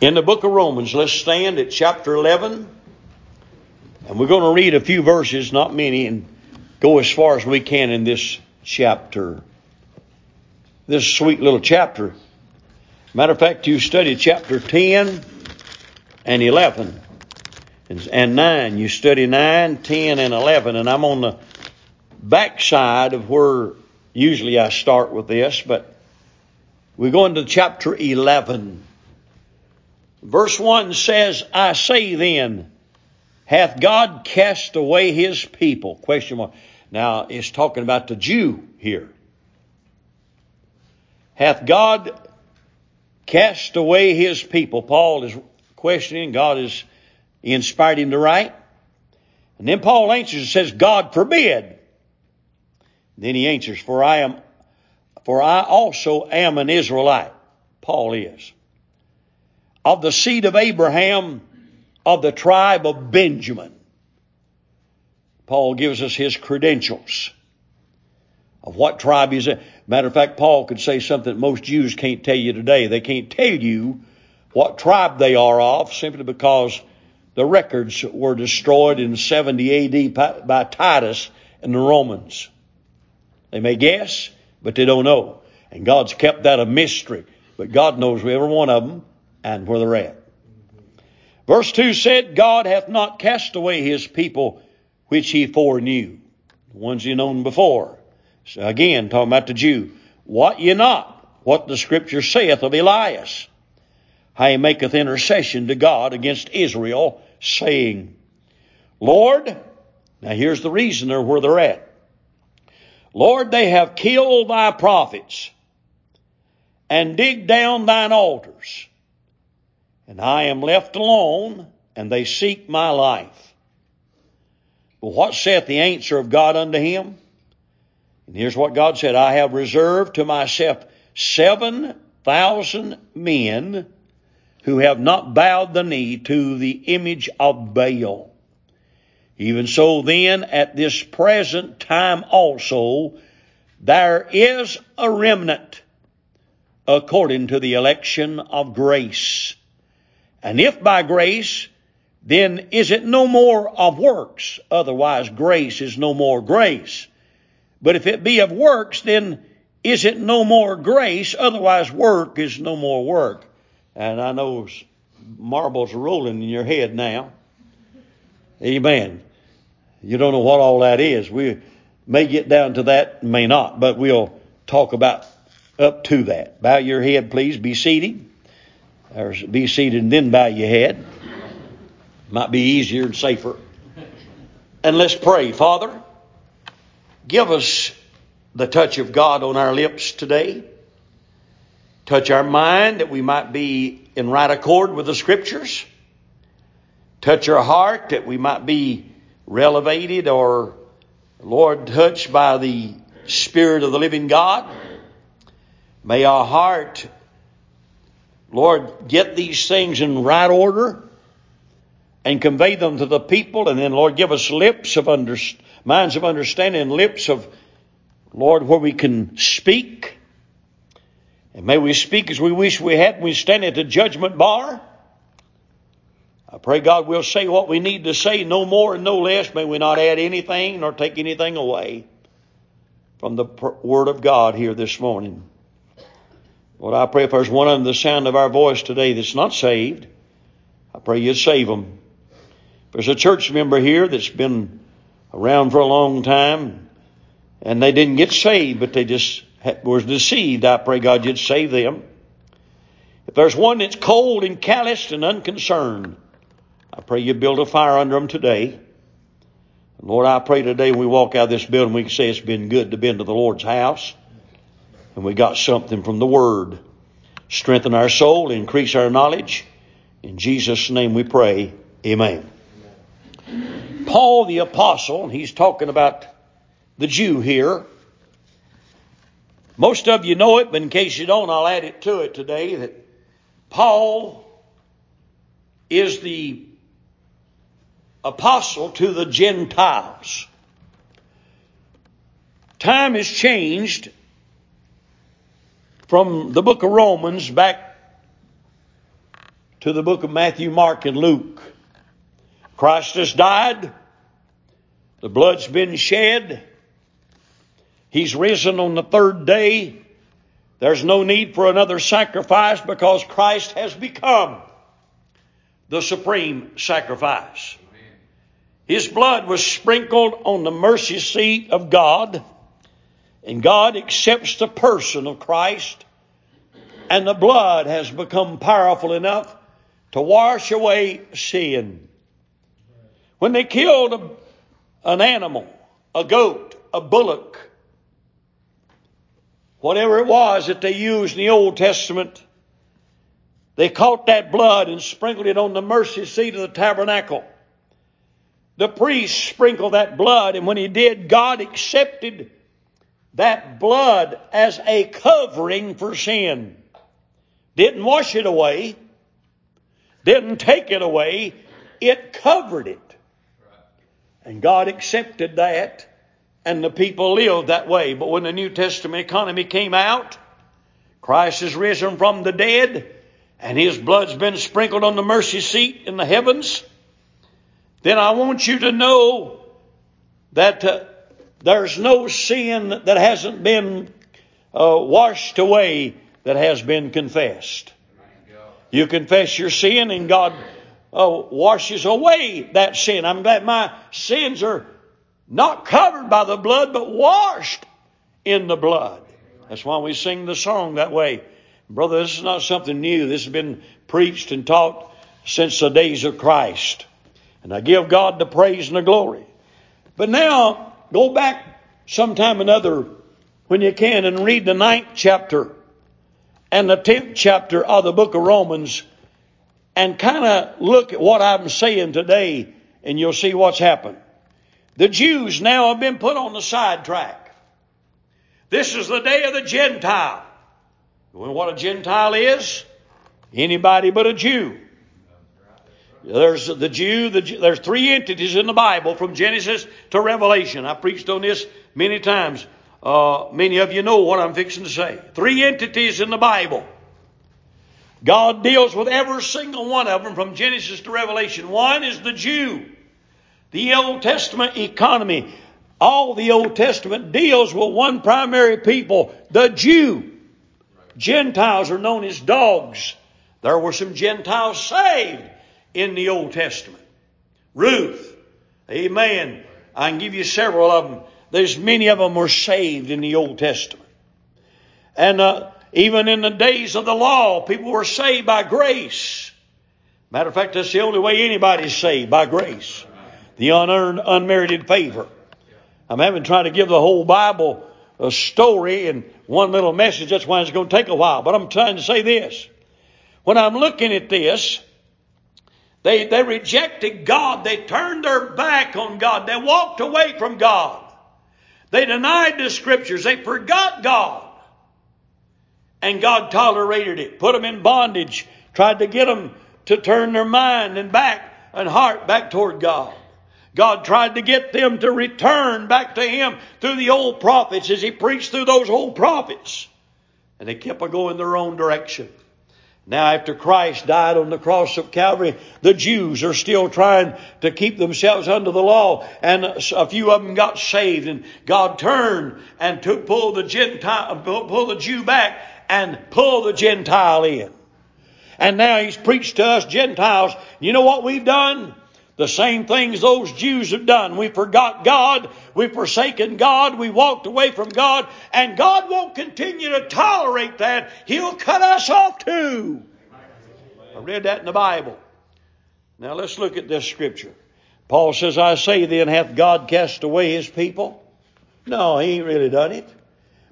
in the book of Romans. Let's stand at chapter 11. And we're going to read a few verses, not many, and go as far as we can in this chapter. This sweet little chapter. Matter of fact, you study chapter 10 and 11 and 9. You study 9, 10, and 11. And I'm on the backside of where usually I start with this, but we go into chapter 11. Verse 1 says, I say then, hath God cast away his people? Question mark. Now, it's talking about the Jew here. Hath God cast away his people? Paul is questioning. God has inspired him to write. And then Paul answers and says, God forbid. Then he answers, for I am for I also am an Israelite. Paul is. Of the seed of Abraham, of the tribe of Benjamin. Paul gives us his credentials of what tribe he's in. Matter of fact, Paul could say something that most Jews can't tell you today. They can't tell you what tribe they are of simply because the records were destroyed in 70 AD by Titus and the Romans. They may guess, but they don't know. And God's kept that a mystery. But God knows every one of them and where they're at. Verse 2 said, God hath not cast away his people which he foreknew. The ones he known before. So again, talking about the Jew. What ye not? What the scripture saith of Elias. How he maketh intercession to God against Israel, saying, Lord, now here's the reason they're where they're at. Lord, they have killed thy prophets and dig down thine altars, and I am left alone, and they seek my life. But what saith the answer of God unto him? And here's what God said, I have reserved to myself seven thousand men who have not bowed the knee to the image of Baal. Even so then, at this present time also, there is a remnant according to the election of grace. And if by grace, then is it no more of works? Otherwise, grace is no more grace. But if it be of works, then is it no more grace? Otherwise, work is no more work. And I know marbles are rolling in your head now. Amen. You don't know what all that is. We may get down to that, may not, but we'll talk about up to that. Bow your head, please. Be seated. Or be seated and then bow your head. Might be easier and safer. And let's pray. Father, give us the touch of God on our lips today. Touch our mind that we might be in right accord with the scriptures. Touch our heart that we might be relevated or, Lord, touched by the Spirit of the living God. May our heart, Lord, get these things in right order and convey them to the people. And then, Lord, give us lips of under, minds of understanding and lips of, Lord, where we can speak. And may we speak as we wish we had when we stand at the judgment bar. I pray God we'll say what we need to say, no more and no less. May we not add anything nor take anything away from the Word of God here this morning. Lord, I pray if there's one under the sound of our voice today that's not saved, I pray you'd save them. If there's a church member here that's been around for a long time and they didn't get saved, but they just was deceived, I pray God you'd save them. If there's one that's cold and calloused and unconcerned, I pray you build a fire under them today. Lord, I pray today when we walk out of this building, we can say it's been good to be into the Lord's house. And we got something from the Word. Strengthen our soul, increase our knowledge. In Jesus' name we pray. Amen. Paul the Apostle, and he's talking about the Jew here. Most of you know it, but in case you don't, I'll add it to it today that Paul is the apostle to the Gentiles. Time has changed from the book of Romans back to the book of Matthew, Mark, and Luke. Christ has died. The blood's been shed. He's risen on the third day. There's no need for another sacrifice because Christ has become the supreme sacrifice. His blood was sprinkled on the mercy seat of God, and God accepts the person of Christ, and the blood has become powerful enough to wash away sin. When they killed a, an animal, a goat, a bullock, whatever it was that they used in the Old Testament, they caught that blood and sprinkled it on the mercy seat of the tabernacle. The priest sprinkled that blood, and when he did, God accepted that blood as a covering for sin. Didn't wash it away, didn't take it away, it covered it. And God accepted that, and the people lived that way. But when the New Testament economy came out, Christ is risen from the dead, and his blood's been sprinkled on the mercy seat in the heavens, then I want you to know that uh, there's no sin that hasn't been uh, washed away that has been confessed. You confess your sin and God uh, washes away that sin. I'm glad my sins are not covered by the blood, but washed in the blood. That's why we sing the song that way. Brother, this is not something new. This has been preached and taught since the days of Christ. And I give God the praise and the glory. But now, go back sometime another when you can and read the ninth chapter and the tenth chapter of the book of Romans and kind of look at what I'm saying today and you'll see what's happened. The Jews now have been put on the sidetrack. This is the day of the Gentile. You know what a Gentile is? Anybody but a Jew. There's the Jew, the, there's three entities in the Bible from Genesis to Revelation. I preached on this many times. Uh, many of you know what I'm fixing to say. Three entities in the Bible. God deals with every single one of them from Genesis to Revelation. One is the Jew. The Old Testament economy. All the Old Testament deals with one primary people, the Jew. Gentiles are known as dogs. There were some Gentiles saved in the Old Testament. Ruth. Amen. I can give you several of them. There's many of them were saved in the Old Testament. And uh, even in the days of the law, people were saved by grace. Matter of fact, that's the only way anybody's saved, by grace. The unearned, unmerited favor. I'm having tried to give the whole Bible a story in one little message. That's why it's going to take a while. But I'm trying to say this. When I'm looking at this, they, they rejected God. They turned their back on God. They walked away from God. They denied the scriptures. They forgot God. And God tolerated it, put them in bondage, tried to get them to turn their mind and back and heart back toward God. God tried to get them to return back to Him through the old prophets as He preached through those old prophets. And they kept on going their own direction. Now, after Christ died on the cross of Calvary, the Jews are still trying to keep themselves under the law, and a few of them got saved, and God turned and took pulled the Gentile, uh, pulled the Jew back, and pulled the Gentile in. And now He's preached to us Gentiles. You know what we've done? The same things those Jews have done. We forgot God. We've forsaken God. We walked away from God. And God won't continue to tolerate that. He'll cut us off too. I read that in the Bible. Now let's look at this scripture. Paul says, I say then, hath God cast away his people? No, he ain't really done it.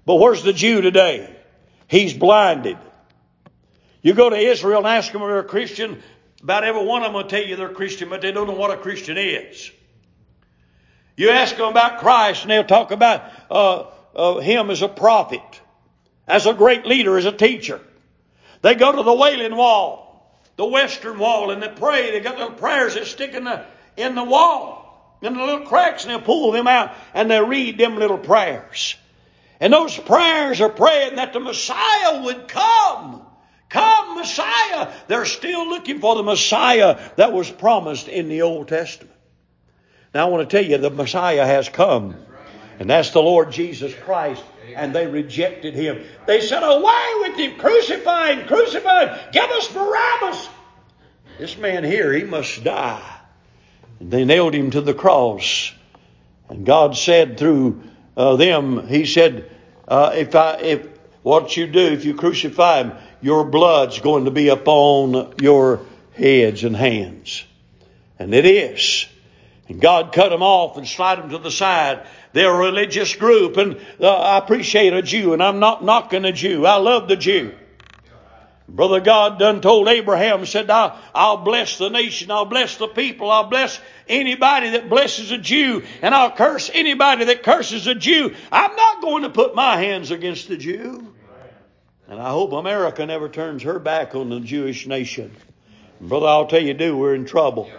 But where's the Jew today? He's blinded. You go to Israel and ask them if they're a Christian, about every one of them will tell you they're Christian, but they don't know what a Christian is. You ask them about Christ, and they'll talk about uh, uh, Him as a prophet, as a great leader, as a teacher. They go to the Wailing Wall, the Western Wall, and they pray. They got little prayers that stick in the in the wall, in the little cracks, and they pull them out, and they read them little prayers. And those prayers are praying that the Messiah would come Come, Messiah. They're still looking for the Messiah that was promised in the Old Testament. Now I want to tell you the Messiah has come. And that's the Lord Jesus Christ. And they rejected him. They said, Away with him! Crucify him! Crucify him! Give us Barabbas! This man here, he must die. And they nailed him to the cross. And God said through uh, them, He said, uh, if I, if what you do, if you crucify him, your blood's going to be upon your heads and hands. And it is. And God cut them off and slide them to the side. They're a religious group, and uh, I appreciate a Jew, and I'm not knocking a Jew. I love the Jew. Brother God done told Abraham, said, I'll, I'll bless the nation, I'll bless the people, I'll bless anybody that blesses a Jew, and I'll curse anybody that curses a Jew. I'm not going to put my hands against the Jew. And I hope America never turns her back on the Jewish nation. Brother, I'll tell you, do we're in trouble.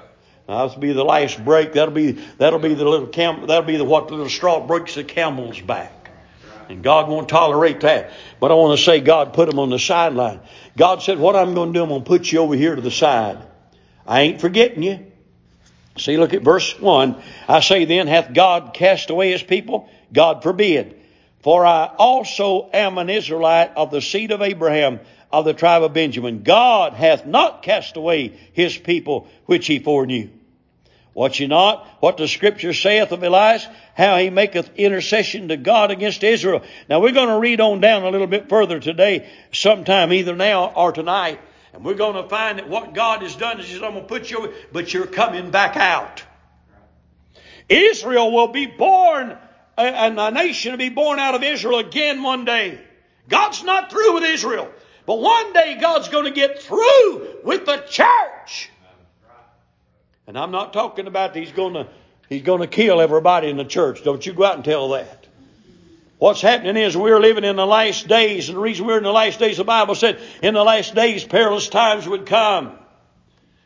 That'll be the last break. That'll be that'll be the little cam. That'll be the what the little straw breaks the camel's back. And God won't tolerate that. But I want to say God put them on the sideline. God said, What I'm going to do, I'm going to put you over here to the side. I ain't forgetting you. See, look at verse 1. I say then, hath God cast away his people? God forbid. For I also am an Israelite of the seed of Abraham, of the tribe of Benjamin. God hath not cast away his people which he foreknew. Watch ye not what the scripture saith of Elias, how he maketh intercession to God against Israel. Now we're going to read on down a little bit further today, sometime either now or tonight, and we're going to find that what God has done is He going to put you, but you're coming back out. Israel will be born, and a nation to be born out of Israel again one day. God's not through with Israel, but one day God's going to get through with the church. And I'm not talking about he's going to he's going to kill everybody in the church. Don't you go out and tell that. What's happening is we're living in the last days, and the reason we're in the last days, the Bible said, in the last days perilous times would come.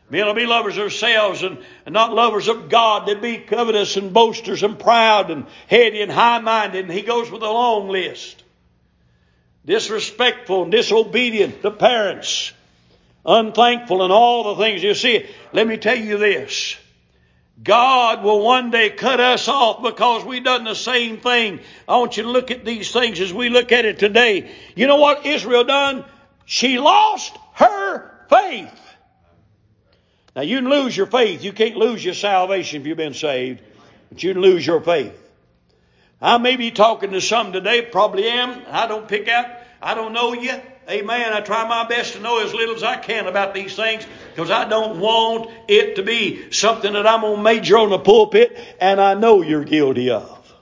Men will be lovers of themselves and, and not lovers of God. They'd be covetous and boasters and proud and heady and high-minded. And he goes with a long list. Disrespectful and disobedient to parents unthankful and all the things you see. Let me tell you this. God will one day cut us off because we've done the same thing. I want you to look at these things as we look at it today. You know what Israel done? She lost her faith. Now you can lose your faith. You can't lose your salvation if you've been saved, but you can lose your faith. I may be talking to some today, probably am. I don't pick out, I don't know you. Amen. I try my best to know as little as I can about these things because I don't want it to be something that I'm going to major on the pulpit and I know you're guilty of.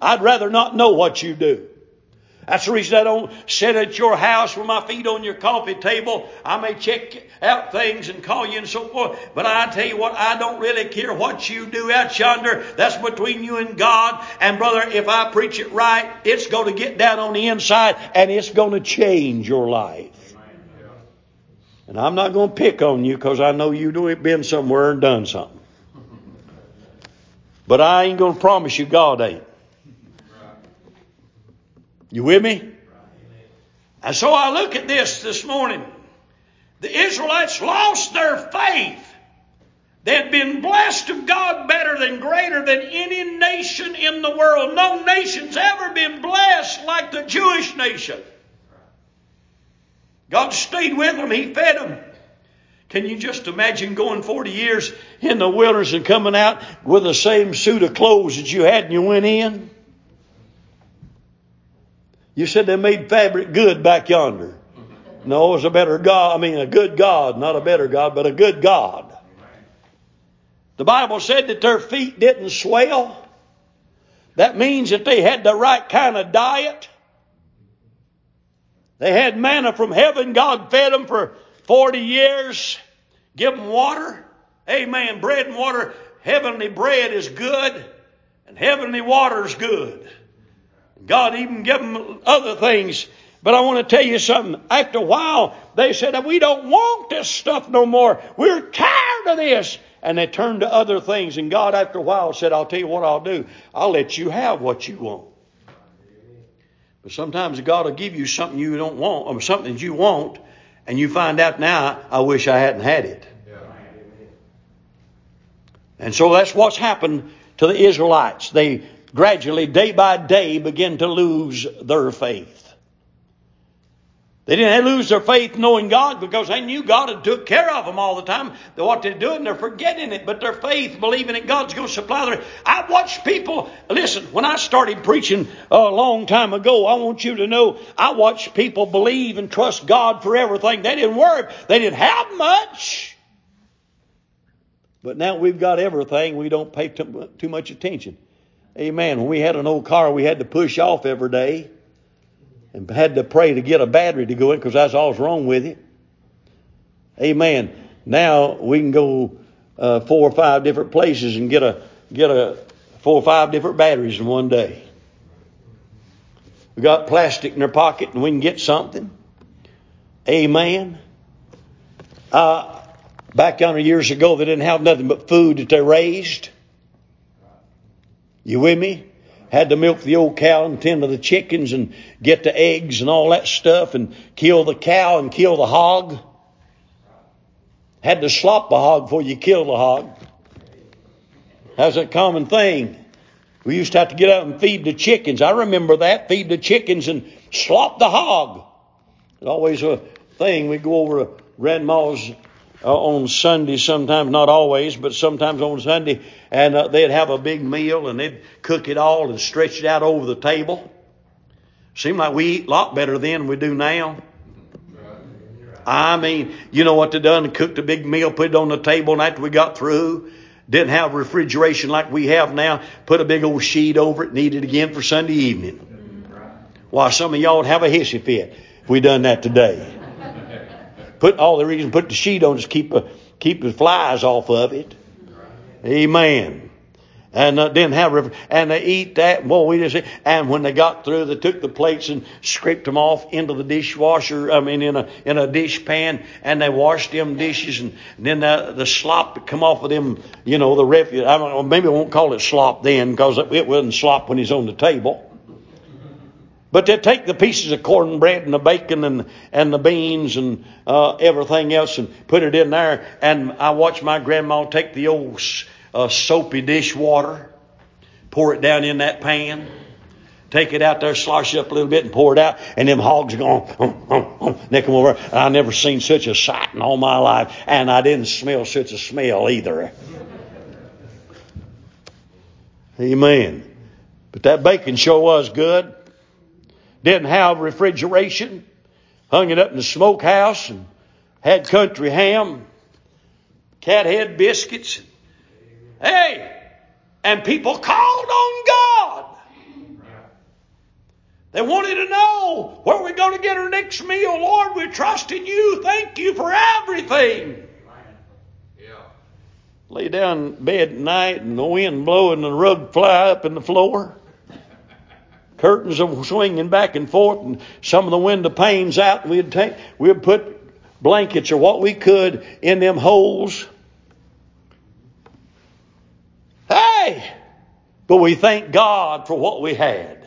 I'd rather not know what you do. That's the reason I don't sit at your house with my feet on your coffee table. I may check out things and call you and so forth. But I tell you what, I don't really care what you do out yonder. That's between you and God. And brother, if I preach it right, it's going to get down on the inside and it's going to change your life. And I'm not going to pick on you because I know you've been somewhere and done something. But I ain't going to promise you God ain't. You with me? And so I look at this this morning. The Israelites lost their faith. They had been blessed of God better than greater than any nation in the world. No nation's ever been blessed like the Jewish nation. God stayed with them. He fed them. Can you just imagine going 40 years in the wilderness and coming out with the same suit of clothes that you had when you went in? You said they made fabric good back yonder. No, it was a better God. I mean, a good God, not a better God, but a good God. The Bible said that their feet didn't swell. That means that they had the right kind of diet. They had manna from heaven. God fed them for 40 years. Give them water. Amen. Bread and water. Heavenly bread is good, and heavenly water is good. God even gave them other things. But I want to tell you something. After a while, they said, we don't want this stuff no more. We're tired of this. And they turned to other things. And God, after a while, said, I'll tell you what I'll do. I'll let you have what you want. But sometimes God will give you something you don't want, or something you want, And you find out now, I wish I hadn't had it. And so that's what's happened to the Israelites. They gradually, day by day, begin to lose their faith. They didn't lose their faith knowing God because they knew God had took care of them all the time. What they're doing, they're forgetting it, but their faith, believing that God's going to supply their. I watched people. Listen, when I started preaching a long time ago, I want you to know I watched people believe and trust God for everything. They didn't worry. They didn't have much. But now we've got everything. We don't pay too much attention. Amen. When we had an old car, we had to push off every day and had to pray to get a battery to go in because that's all's wrong with it. Amen. Now we can go uh, four or five different places and get a get a four or five different batteries in one day. We got plastic in our pocket and we can get something. Amen. Uh, back yonder years ago, they didn't have nothing but food that they raised. You with me? had to milk the old cow and tend to the chickens and get the eggs and all that stuff and kill the cow and kill the hog. Had to slop the hog before you kill the hog. That's a common thing. We used to have to get up and feed the chickens. I remember that. Feed the chickens and slop the hog. It's always a thing. We go over to grandma's uh, on Sunday sometimes, not always, but sometimes on Sunday, and uh, they'd have a big meal and they'd cook it all and stretch it out over the table. Seemed like we eat a lot better then than we do now. I mean, you know what they done? Cooked a big meal, put it on the table, and after we got through, didn't have refrigeration like we have now. Put a big old sheet over it, need it again for Sunday evening. Why, some of y'all would have a hissy fit if we done that today. Put all the reason put the sheet on is keep a, keep the flies off of it. Amen. And uh, have and they eat that. Well, we just and when they got through, they took the plates and scraped them off into the dishwasher. I mean, in a in a dish pan, and they washed them dishes, and, then the, the slop that come off of them, you know, the refuse. I don't. Maybe I won't call it slop then, because it wasn't slop when he's on the table. But they take the pieces of cornbread and the bacon and, and the beans and uh, everything else and put it in there. And I watch my grandma take the old uh, soapy dishwater, pour it down in that pan, take it out there, slosh it up a little bit and pour it out. And them hogs are going, they come over. I never seen such a sight in all my life. And I didn't smell such a smell either. Amen. But that bacon sure was good didn't have refrigeration, hung it up in the smokehouse and had country ham, cathead biscuits. Hey, and people called on God. They wanted to know where we're going to get our next meal. Lord, we trust in you. Thank you for everything. Yeah. Lay down in bed at night and the wind blowing and the rug fly up in the floor curtains are swinging back and forth, and some of the window panes out. We'd take, we'd put blankets or what we could in them holes. Hey, but we thank God for what we had.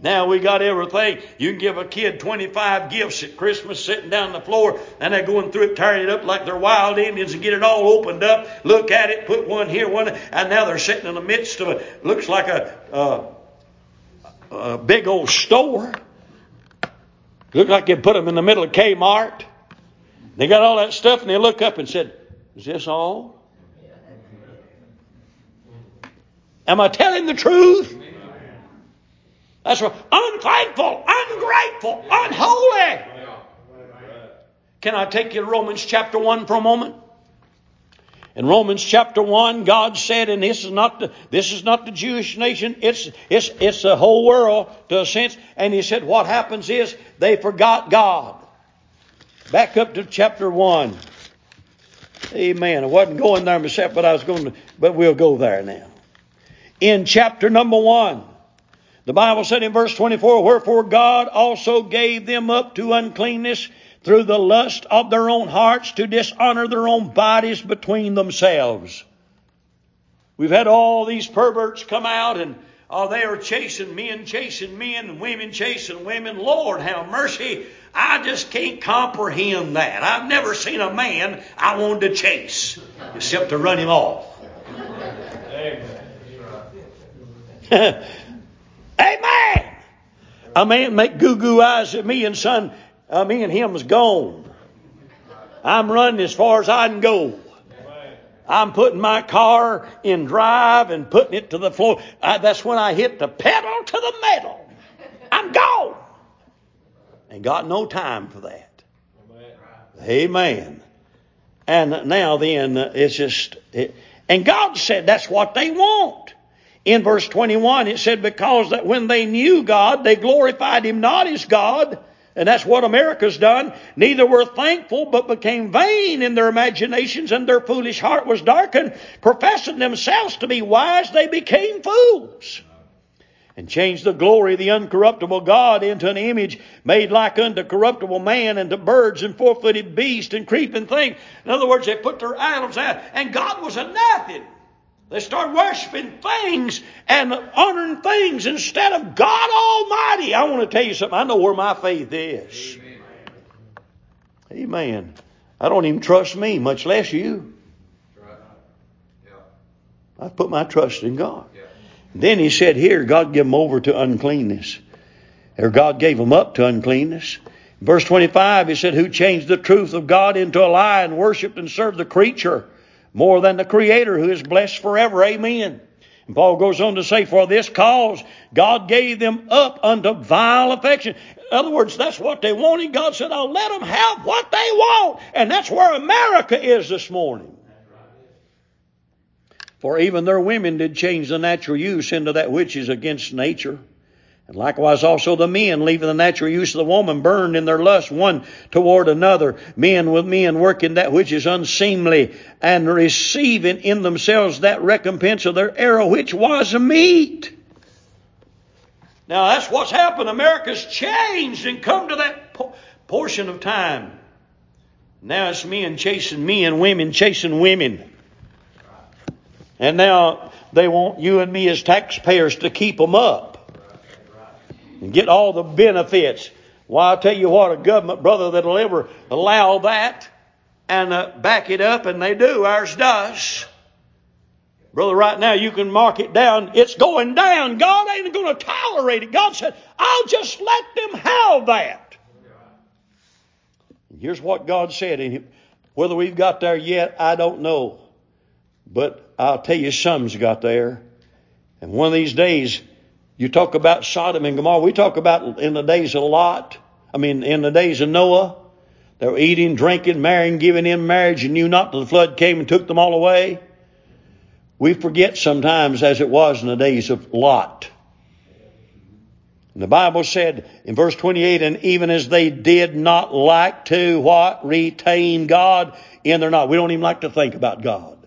Now we got everything. You can give a kid 25 gifts at Christmas sitting down the floor and they're going through it, tearing it up like they're wild Indians and get it all opened up. Look at it, put one here, one, and now they're sitting in the midst of a, looks like a, uh, a big old store. Looked like they put them in the middle of Kmart. They got all that stuff, and they look up and said, "Is this all?" Am I telling the truth? That's right. Unthankful, ungrateful, unholy. Can I take you to Romans chapter 1 for a moment? In Romans chapter 1, God said, and this is not the, this is not the Jewish nation, it's, it's, it's the whole world to a sense. And He said, what happens is they forgot God. Back up to chapter 1. Amen. I wasn't going there myself, but I was going to, but we'll go there now. In chapter number 1, the Bible said in verse 24, Wherefore God also gave them up to uncleanness through the lust of their own hearts to dishonor their own bodies between themselves. We've had all these perverts come out and oh, they are chasing men, chasing men, and women chasing women. Lord, have mercy. I just can't comprehend that. I've never seen a man I wanted to chase except to run him off. Amen. Amen. A man make goo goo eyes at me and son, uh, me and him's gone. I'm running as far as I can go. I'm putting my car in drive and putting it to the floor. I, that's when I hit the pedal to the metal. I'm gone. Ain't got no time for that. Amen. And now then, it's just, it, and God said that's what they want. In verse 21, it said, because that when they knew God, they glorified Him not as God, and that's what America's done. Neither were thankful, but became vain in their imaginations, and their foolish heart was darkened. Professing themselves to be wise, they became fools. And changed the glory of the uncorruptible God into an image made like unto corruptible man, and to birds and four footed beasts and creeping things. In other words, they put their idols out, and God was a nothing. They start worshiping things and honoring things instead of God Almighty. I want to tell you something. I know where my faith is. Amen. Amen. I don't even trust me, much less you. I put my trust in God. Then he said here, God gave them over to uncleanness. Or God gave them up to uncleanness. Verse 25, he said, Who changed the truth of God into a lie and worshiped and served the creature more than the Creator who is blessed forever. Amen. And Paul goes on to say, For this cause God gave them up unto vile affection. In other words, that's what they wanted. God said, I'll let them have what they want. And that's where America is this morning. For even their women did change the natural use into that which is against nature. And likewise also the men, leaving the natural use of the woman, burned in their lust one toward another, men with men working that which is unseemly, and receiving in themselves that recompense of their error which was meet. Now that's what's happened. America's changed and come to that po- portion of time. Now it's men chasing men, women chasing women. And now they want you and me as taxpayers to keep them up and get all the benefits. Well, I'll tell you what, a government brother that'll ever allow that and uh, back it up, and they do. Ours does. Brother, right now you can mark it down. It's going down. God ain't going to tolerate it. God said, I'll just let them have that. Here's what God said. And whether we've got there yet, I don't know. But I'll tell you, some's got there. And one of these days, you talk about Sodom and Gomorrah. We talk about in the days of Lot. I mean, in the days of Noah. They were eating, drinking, marrying, giving in marriage, and knew not that the flood came and took them all away. We forget sometimes as it was in the days of Lot. And the Bible said in verse 28, and even as they did not like to what? Retain God in their not. We don't even like to think about God.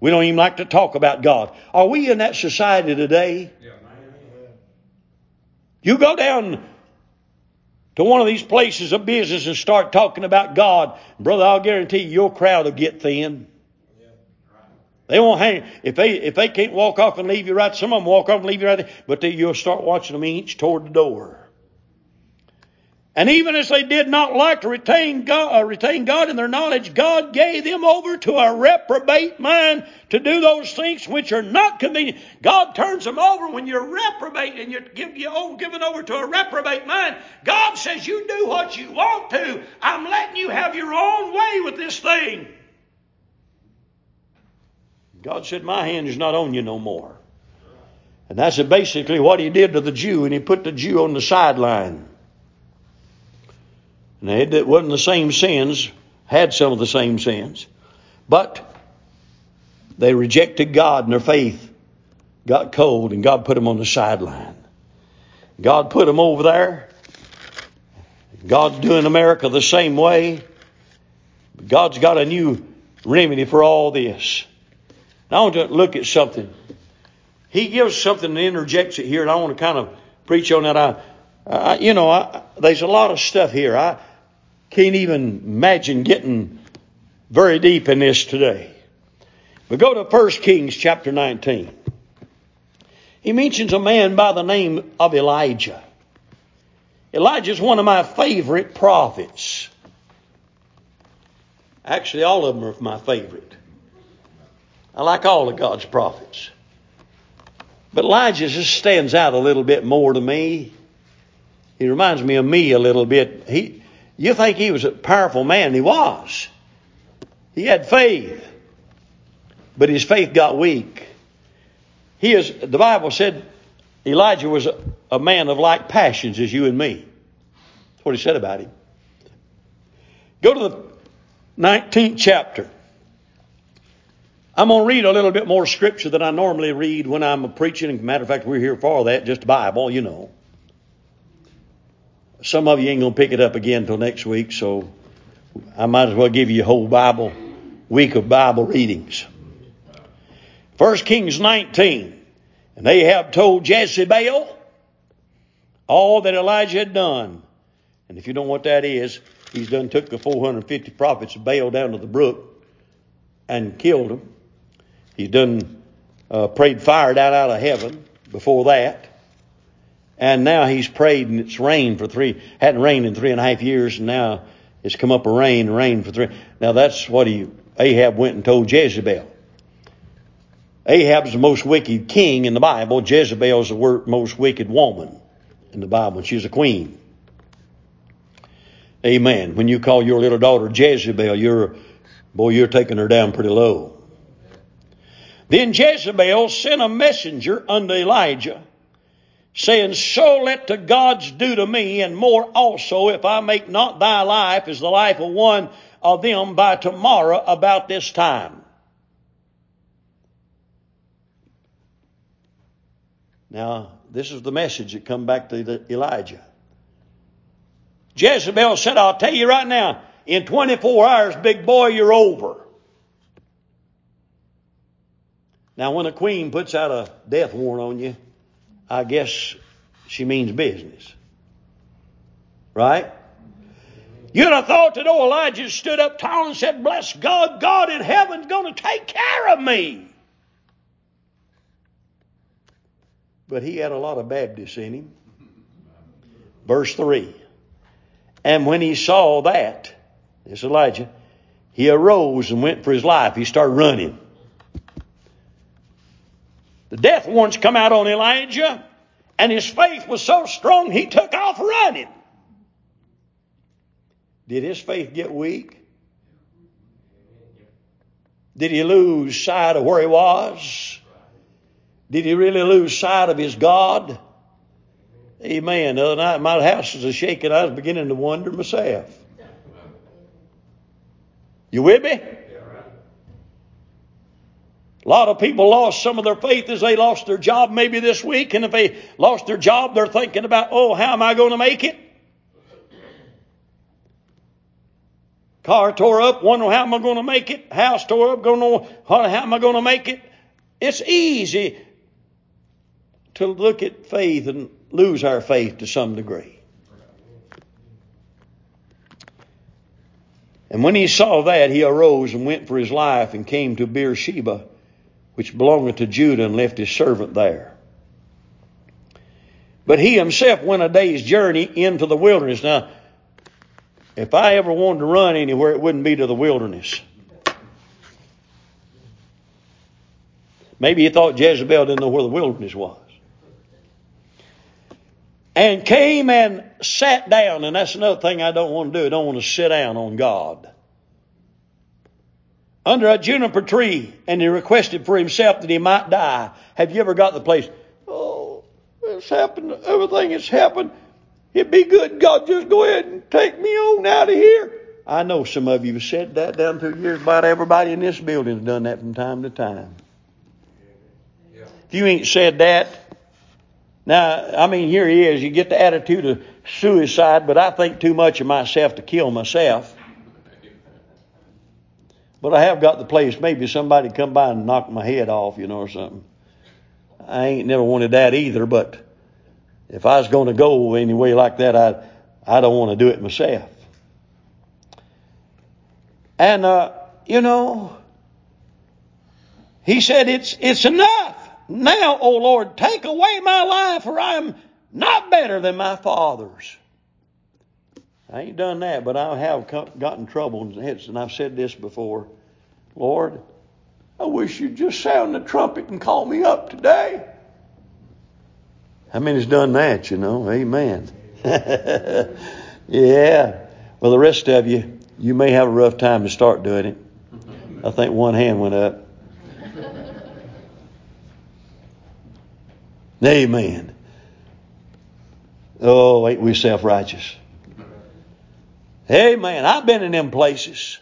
We don't even like to talk about God. Are we in that society today? You go down to one of these places of business and start talking about God, brother, I'll guarantee you your crowd will get thin. They won't hang. If they if they can't walk off and leave you right, some of them walk off and leave you right there, but then you'll start watching them inch toward the door. And even as they did not like to retain God, uh, retain God in their knowledge, God gave them over to a reprobate mind to do those things which are not convenient. God turns them over when you're reprobate and you're give, you over, given over to a reprobate mind. God says, you do what you want to. I'm letting you have your own way with this thing. God said, my hand is not on you no more. And that's basically what he did to the Jew, and he put the Jew on the sideline. And they wasn't the same sins, had some of the same sins, but they rejected God and their faith got cold and God put them on the sideline. God put them over there. God's doing America the same way. God's got a new remedy for all this. Now I want to look at something. He gives something and interjects it here, and I want to kind of preach on that. I, I you know, I, there's a lot of stuff here. I, can't even imagine getting very deep in this today. We go to 1 Kings chapter 19. He mentions a man by the name of Elijah. Elijah is one of my favorite prophets. Actually, all of them are my favorite. I like all of God's prophets. But Elijah just stands out a little bit more to me. He reminds me of me a little bit. He, you think he was a powerful man? He was. He had faith, but his faith got weak. He is. The Bible said Elijah was a, a man of like passions as you and me. That's what he said about him. Go to the 19th chapter. I'm going to read a little bit more scripture than I normally read when I'm preaching. Matter of fact, we're here for that, just Bible, you know. Some of you ain't going to pick it up again until next week, so I might as well give you a whole Bible week of Bible readings. First Kings 19. And Ahab told Jezebel all that Elijah had done. And if you don't know what that is, he's done took the 450 prophets of Baal down to the brook and killed them. He's done uh, prayed fire down out of heaven before that. And now he's prayed and it's rained for three, hadn't rained in three and a half years and now it's come up a rain, rain for three. Now that's what he, Ahab went and told Jezebel. Ahab's the most wicked king in the Bible. Jezebel's the most wicked woman in the Bible. She's a queen. Amen. When you call your little daughter Jezebel, you're, boy, you're taking her down pretty low. Then Jezebel sent a messenger unto Elijah, saying, So let the gods do to me, and more also, if I make not thy life as the life of one of them by tomorrow about this time. Now, this is the message that come back to Elijah. Jezebel said, I'll tell you right now, in 24 hours, big boy, you're over. Now, when a queen puts out a death warrant on you, I guess she means business. Right? You'd have thought that old Elijah stood up tall and said, Bless God, God in heaven's going to take care of me. but he had a lot of Baptists in him. Verse 3. And when he saw that, this Elijah, he arose and went for his life. He started running. The death warrants come out on Elijah, and his faith was so strong he took off running. Did his faith get weak? Did he lose sight of where he was? Did he really lose sight of his God? Amen. The other night my house was shaking. I was beginning to wonder myself. You with me? A lot of people lost some of their faith as they lost their job maybe this week. And if they lost their job, they're thinking about, oh, how am I going to make it? Car tore up, wondering how am I going to make it? House tore up, going on, how am I going to make it? It's easy to look at faith and lose our faith to some degree. And when he saw that, he arose and went for his life and came to Beersheba, which belonged to Judah, and left his servant there. But he himself went a day's journey into the wilderness. Now, if I ever wanted to run anywhere, it wouldn't be to the wilderness. Maybe he thought Jezebel didn't know where the wilderness was and came and sat down. And that's another thing I don't want to do. I don't want to sit down on God. Under a juniper tree, and he requested for himself that he might die. Have you ever got the place? Oh, it's happened. Everything has happened. It'd be good, God, just go ahead and take me on out of here. I know some of you have said that down through years. About everybody in this building has done that from time to time. If you ain't said that, now, I mean, here he is. You get the attitude of suicide, but I think too much of myself to kill myself. But I have got the place. Maybe somebody come by and knock my head off, you know, or something. I ain't never wanted that either, but if I was going to go any way like that, I, I don't want to do it myself. And, uh, you know, he said, it's, it's enough. Now, O Lord, take away my life, for I am not better than my fathers. I ain't done that, but I have gotten trouble, and I've said this before. Lord, I wish you'd just sound the trumpet and call me up today. How many's done that, you know? Amen. yeah. Well, the rest of you, you may have a rough time to start doing it. I think one hand went up. Amen. Oh, ain't we self righteous? Amen. I've been in them places.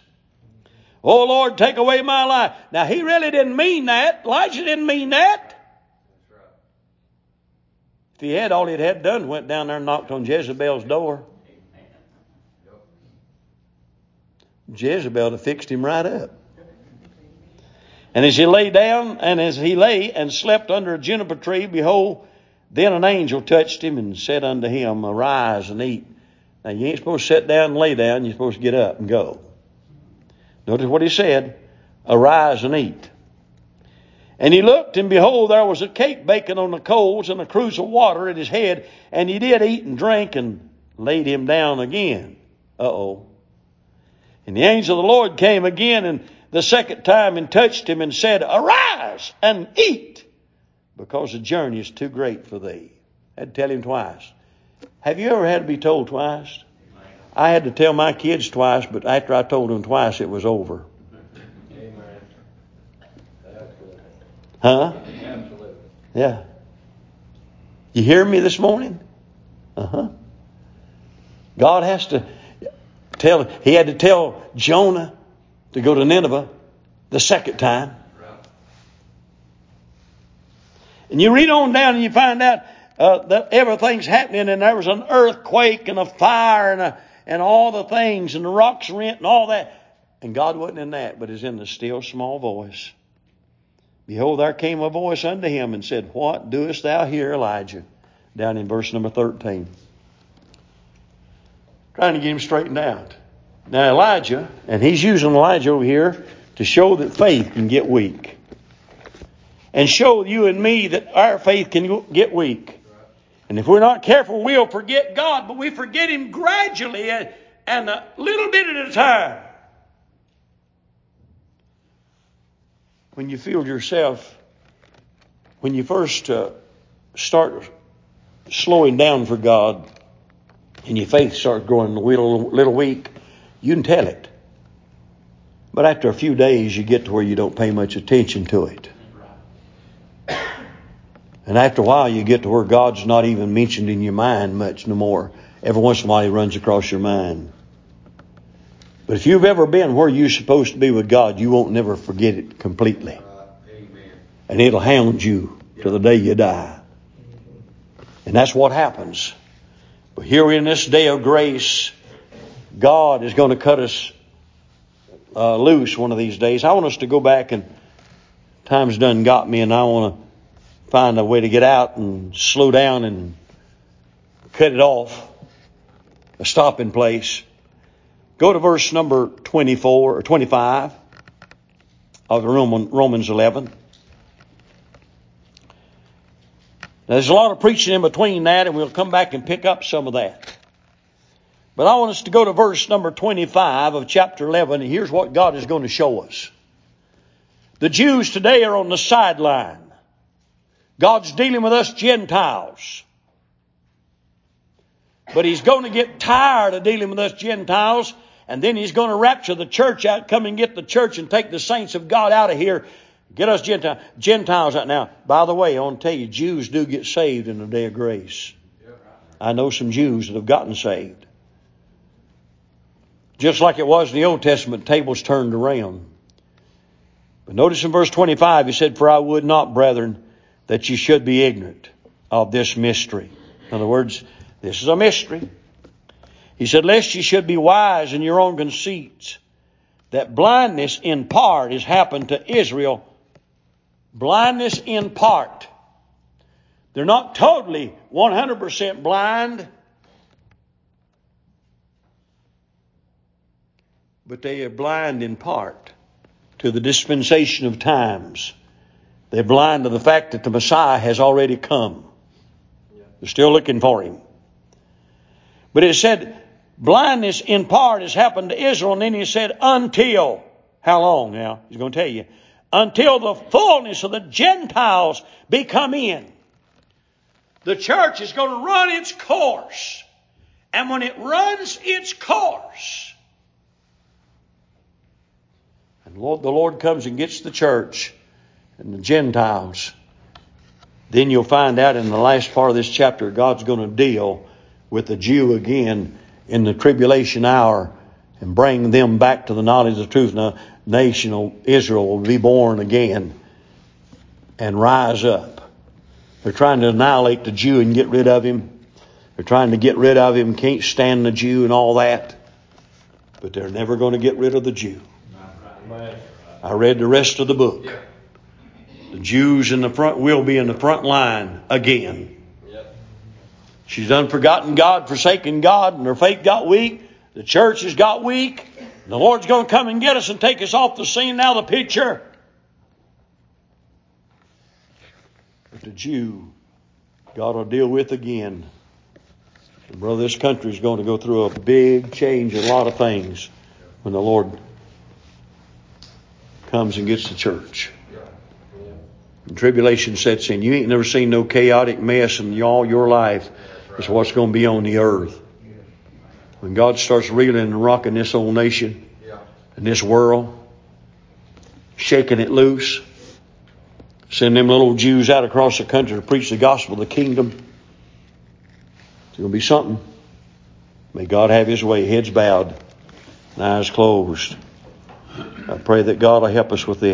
Oh Lord, take away my life. Now he really didn't mean that. Elijah didn't mean that. If he had, all he had done went down there and knocked on Jezebel's door. Jezebel had fixed him right up. And as he lay down, and as he lay and slept under a juniper tree, behold, then an angel touched him and said unto him, Arise and eat. Now you ain't supposed to sit down and lay down, you're supposed to get up and go. Notice what he said, Arise and eat. And he looked, and behold, there was a cake baking on the coals and a cruse of water at his head, and he did eat and drink and laid him down again. Uh oh. And the angel of the Lord came again and the second time and touched him and said, Arise and eat, because the journey is too great for thee. I had to tell him twice. Have you ever had to be told twice? I had to tell my kids twice, but after I told them twice, it was over. Huh? Yeah. You hear me this morning? Uh huh. God has to tell, he had to tell Jonah to go to Nineveh the second time. And you read on down and you find out uh, that everything's happening and there was an earthquake and a fire and, a, and all the things and the rocks rent and all that. And God wasn't in that, but is in the still small voice. Behold, there came a voice unto him and said, What doest thou here, Elijah? Down in verse number 13. Trying to get him straightened out. Now, Elijah, and he's using Elijah over here to show that faith can get weak. And show you and me that our faith can get weak. And if we're not careful, we'll forget God, but we forget Him gradually and a little bit at a time. when you feel yourself, when you first uh, start slowing down for God and your faith starts growing a little, little weak, you can tell it. But after a few days, you get to where you don't pay much attention to it. And after a while, you get to where God's not even mentioned in your mind much no more. Every once in a while, He runs across your mind. But if you've ever been where you're supposed to be with God, you won't never forget it completely. And it'll hound you to the day you die. And that's what happens. But here in this day of grace, God is going to cut us uh, loose one of these days. I want us to go back and time's done got me and I want to find a way to get out and slow down and cut it off. A stopping place. Go to verse number 24 or 25 of Roman, Romans 11. Now, there's a lot of preaching in between that, and we'll come back and pick up some of that. But I want us to go to verse number 25 of chapter 11, and here's what God is going to show us. The Jews today are on the sideline. God's dealing with us Gentiles. But He's going to get tired of dealing with us Gentiles and then he's going to rapture the church out, come and get the church and take the saints of God out of here. Get us Gentiles, Gentiles out now. By the way, I want to tell you, Jews do get saved in the day of grace. I know some Jews that have gotten saved. Just like it was in the Old Testament, tables turned around. But notice in verse 25, he said, For I would not, brethren, that you should be ignorant of this mystery. In other words, this is a mystery. He said, Lest you should be wise in your own conceits, that blindness in part has happened to Israel. Blindness in part. They're not totally 100% blind, but they are blind in part to the dispensation of times. They're blind to the fact that the Messiah has already come. They're still looking for him. But it said, blindness in part has happened to Israel, and then he said, until. How long now? He's going to tell you. Until the fullness of the Gentiles be come in. The church is going to run its course. And when it runs its course, and Lord, the Lord comes and gets the church and the Gentiles, then you'll find out in the last part of this chapter, God's going to deal with the Jew again in the tribulation hour and bring them back to the knowledge of the truth. Now, nation of Israel will be born again and rise up. They're trying to annihilate the Jew and get rid of him. They're trying to get rid of him, can't stand the Jew and all that. But they're never going to get rid of the Jew. I read the rest of the book. The Jews in the front will be in the front line again. She's unforgotten God, forsaken God, and her faith got weak. The church has got weak. The Lord's going to come and get us and take us off the scene now, the picture. But the Jew, God will deal with again. And brother, this country is going to go through a big change in a lot of things when the Lord comes and gets the church. Tribulation sets in. You ain't never seen no chaotic mess in all your life. It's what's going to be on the earth. When God starts reeling and rocking this old nation and this world, shaking it loose, send them little Jews out across the country to preach the gospel of the kingdom. It's going to be something. May God have His way, heads bowed and eyes closed. I pray that God will help us with this.